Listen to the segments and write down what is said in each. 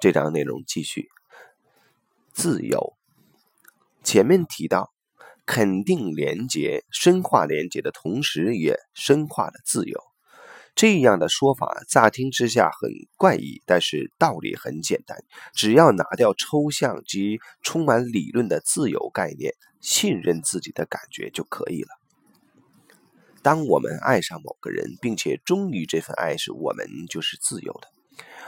这章内容继续。自由，前面提到，肯定连接、深化连接的同时，也深化了自由。这样的说法乍听之下很怪异，但是道理很简单，只要拿掉抽象及充满理论的自由概念，信任自己的感觉就可以了。当我们爱上某个人，并且忠于这份爱时，我们就是自由的。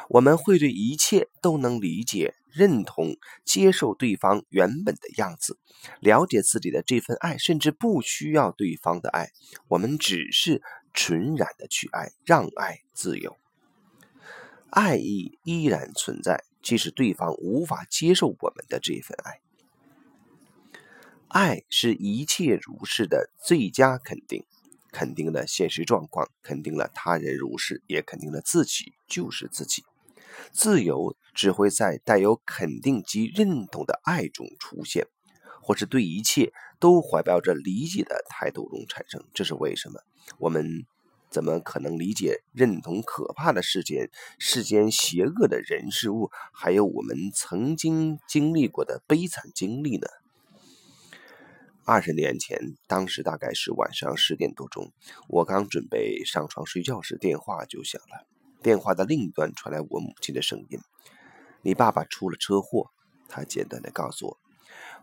我们会对一切都能理解、认同、接受对方原本的样子，了解自己的这份爱，甚至不需要对方的爱，我们只是纯然的去爱，让爱自由。爱意依然存在，即使对方无法接受我们的这份爱。爱是一切如是的最佳肯定。肯定了现实状况，肯定了他人如是，也肯定了自己就是自己。自由只会在带有肯定及认同的爱中出现，或是对一切都怀抱着理解的态度中产生。这是为什么？我们怎么可能理解、认同可怕的事件、世间邪恶的人事物，还有我们曾经经历过的悲惨经历呢？二十年前，当时大概是晚上十点多钟，我刚准备上床睡觉时，电话就响了。电话的另一端传来我母亲的声音：“你爸爸出了车祸。”他简单的告诉我：“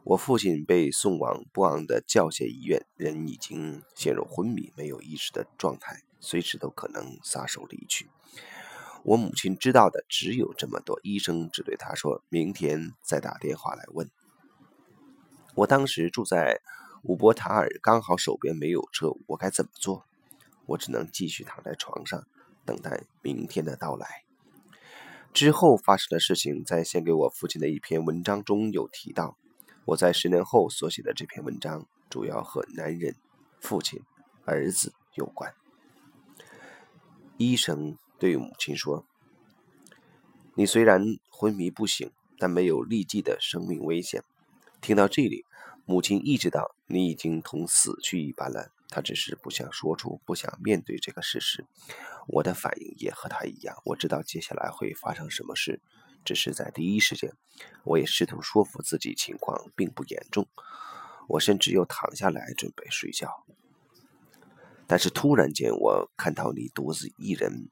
我父亲被送往布昂的教协医院，人已经陷入昏迷、没有意识的状态，随时都可能撒手离去。”我母亲知道的只有这么多，医生只对他说：“明天再打电话来问。”我当时住在乌波塔尔，刚好手边没有车，我该怎么做？我只能继续躺在床上，等待明天的到来。之后发生的事情，在献给我父亲的一篇文章中有提到。我在十年后所写的这篇文章，主要和男人、父亲、儿子有关。医生对母亲说：“你虽然昏迷不醒，但没有立即的生命危险。”听到这里。母亲意识到你已经同死去一般了，她只是不想说出，不想面对这个事实。我的反应也和她一样，我知道接下来会发生什么事，只是在第一时间，我也试图说服自己情况并不严重。我甚至又躺下来准备睡觉，但是突然间，我看到你独自一人。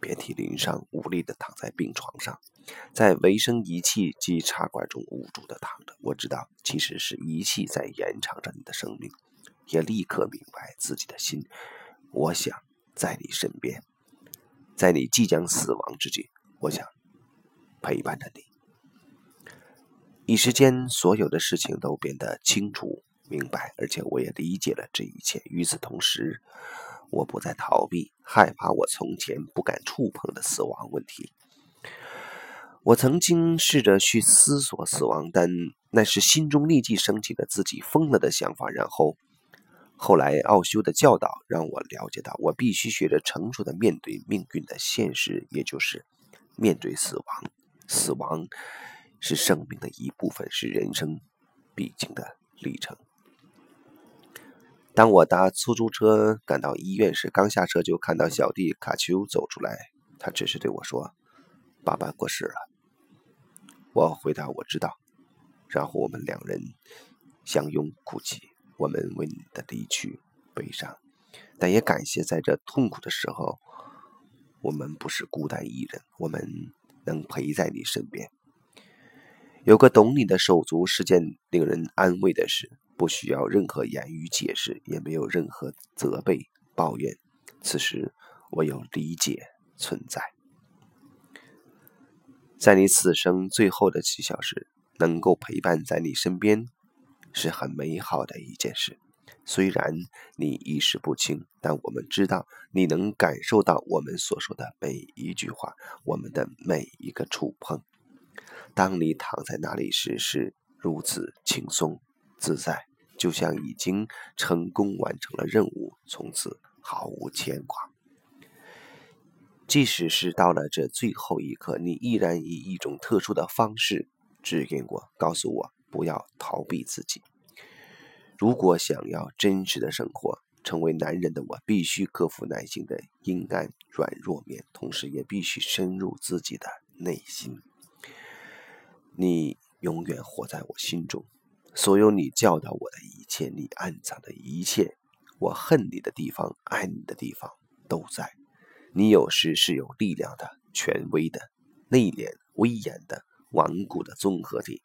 遍体鳞伤，无力地躺在病床上，在维生仪器及插管中无助地躺着。我知道，其实是仪器在延长着你的生命，也立刻明白自己的心。我想在你身边，在你即将死亡之际，我想陪伴着你。一时间，所有的事情都变得清楚明白，而且我也理解了这一切。与此同时，我不再逃避，害怕我从前不敢触碰的死亡问题。我曾经试着去思索死亡，但那是心中立即升起了自己疯了的想法。然后，后来奥修的教导让我了解到，我必须学着成熟的面对命运的现实，也就是面对死亡。死亡是生命的一部分，是人生必经的历程。当我搭出租车赶到医院时，刚下车就看到小弟卡丘走出来。他只是对我说：“爸爸过世了。”我回答：“我知道。”然后我们两人相拥哭泣。我们为你的离去悲伤，但也感谢在这痛苦的时候，我们不是孤单一人，我们能陪在你身边。有个懂你的手足是件令人安慰的事。不需要任何言语解释，也没有任何责备、抱怨。此时，我有理解存在。在你此生最后的几小时，能够陪伴在你身边，是很美好的一件事。虽然你意识不清，但我们知道你能感受到我们所说的每一句话，我们的每一个触碰。当你躺在那里时，是如此轻松。自在，就像已经成功完成了任务，从此毫无牵挂。即使是到了这最后一刻，你依然以一种特殊的方式指引我，告诉我不要逃避自己。如果想要真实的生活，成为男人的我，必须克服男性的阴暗软弱面，同时也必须深入自己的内心。你永远活在我心中。所有你教导我的一切，你暗藏的一切，我恨你的地方，爱你的地方，都在。你有时是有力量的、权威的、内敛、威严的、顽固的综合体，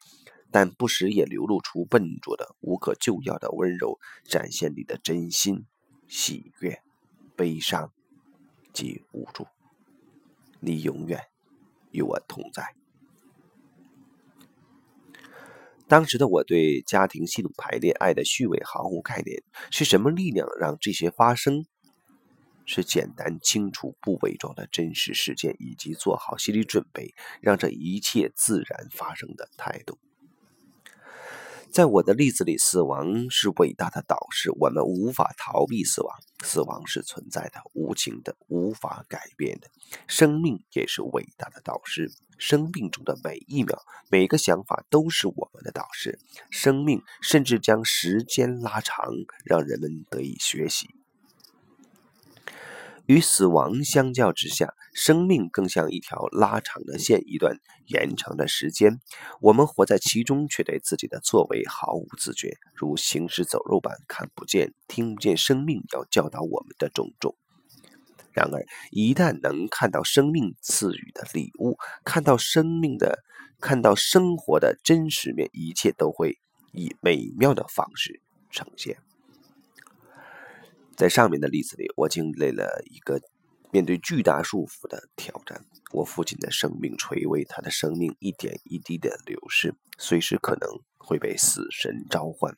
但不时也流露出笨拙的、无可救药的温柔，展现你的真心、喜悦、悲伤及无助。你永远与我同在。当时的我对家庭系统排列、爱的序位毫无概念，是什么力量让这些发生？是简单、清楚、不伪装的真实事件，以及做好心理准备，让这一切自然发生的态度。在我的例子里，死亡是伟大的导师，我们无法逃避死亡，死亡是存在的、无情的、无法改变的。生命也是伟大的导师，生命中的每一秒、每个想法都是我们的导师。生命甚至将时间拉长，让人们得以学习。与死亡相较之下，生命更像一条拉长的线，一段延长的时间。我们活在其中，却对自己的作为毫无自觉，如行尸走肉般看不见、听不见生命要教导我们的种种。然而，一旦能看到生命赐予的礼物，看到生命的、看到生活的真实面，一切都会以美妙的方式呈现。在上面的例子里，我经历了一个面对巨大束缚的挑战。我父亲的生命垂危，他的生命一点一滴的流逝，随时可能会被死神召唤，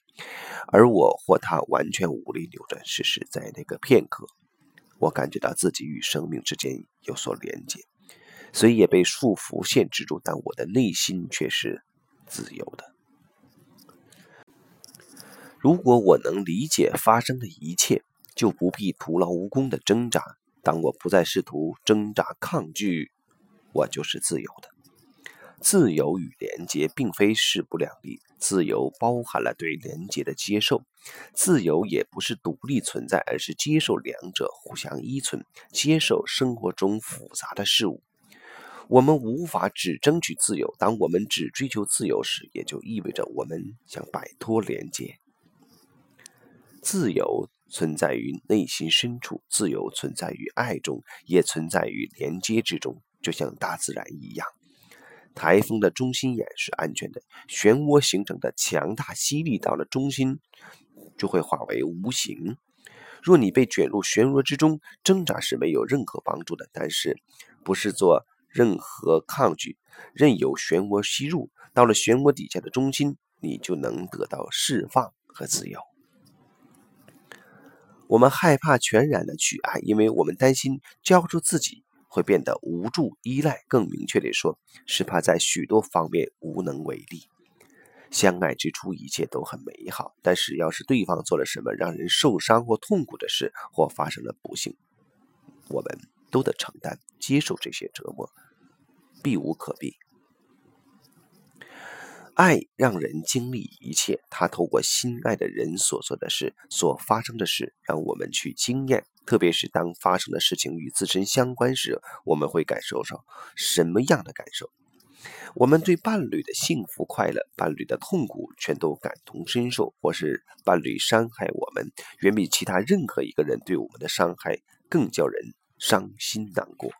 而我或他完全无力扭转事实。在那个片刻，我感觉到自己与生命之间有所连接，虽也被束缚限制住，但我的内心却是自由的。如果我能理解发生的一切，就不必徒劳无功的挣扎。当我不再试图挣扎抗拒，我就是自由的。自由与连接并非势不两立，自由包含了对连接的接受。自由也不是独立存在，而是接受两者互相依存，接受生活中复杂的事物。我们无法只争取自由。当我们只追求自由时，也就意味着我们想摆脱连接。自由。存在于内心深处，自由存在于爱中，也存在于连接之中，就像大自然一样。台风的中心眼是安全的，漩涡形成的强大吸力到了中心就会化为无形。若你被卷入漩涡之中，挣扎是没有任何帮助的。但是，不是做任何抗拒，任由漩涡吸入，到了漩涡底下的中心，你就能得到释放和自由。我们害怕全然的去爱，因为我们担心交出自己会变得无助、依赖。更明确地说，是怕在许多方面无能为力。相爱之初，一切都很美好，但是要是对方做了什么让人受伤或痛苦的事，或发生了不幸，我们都得承担、接受这些折磨，避无可避。爱让人经历一切，他透过心爱的人所做的事、所发生的事，让我们去经验。特别是当发生的事情与自身相关时，我们会感受上什么样的感受？我们对伴侣的幸福快乐、伴侣的痛苦，全都感同身受；或是伴侣伤害我们，远比其他任何一个人对我们的伤害更叫人伤心难过。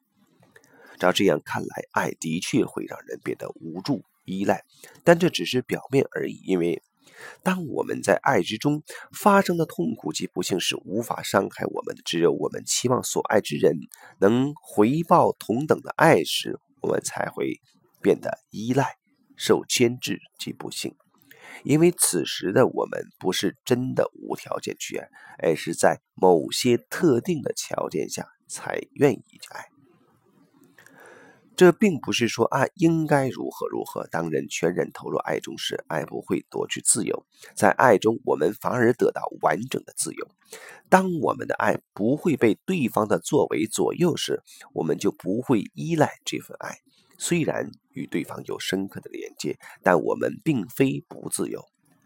照这样看来，爱的确会让人变得无助。依赖，但这只是表面而已。因为当我们在爱之中发生的痛苦及不幸是无法伤害我们的，只有我们期望所爱之人能回报同等的爱时，我们才会变得依赖、受牵制及不幸。因为此时的我们不是真的无条件去爱，而是在某些特定的条件下才愿意去爱。这并不是说爱应该如何如何。当人全然投入爱中时，爱不会夺去自由，在爱中我们反而得到完整的自由。当我们的爱不会被对方的作为左右时，我们就不会依赖这份爱。虽然与对方有深刻的连接，但我们并非不自由。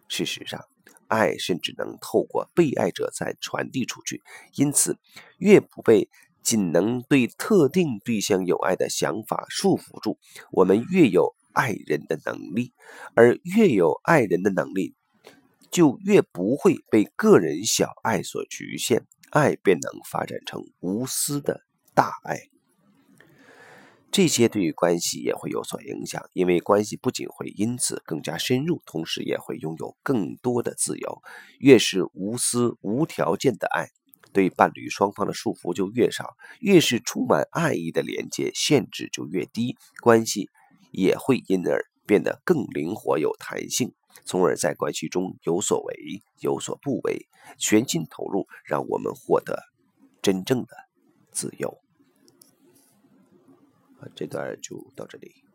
事实上，爱甚至能透过被爱者再传递出去。因此，越不被。仅能对特定对象有爱的想法束缚住，我们越有爱人的能力，而越有爱人的能力，就越不会被个人小爱所局限，爱便能发展成无私的大爱。这些对于关系也会有所影响，因为关系不仅会因此更加深入，同时也会拥有更多的自由。越是无私无条件的爱，对伴侣双方的束缚就越少；越是充满爱意的连接，限制就越低，关系也会因而变得更灵活有弹性，从而在关系中有所为有所不为，全心投入，让我们获得真正的自由。这段就到这里。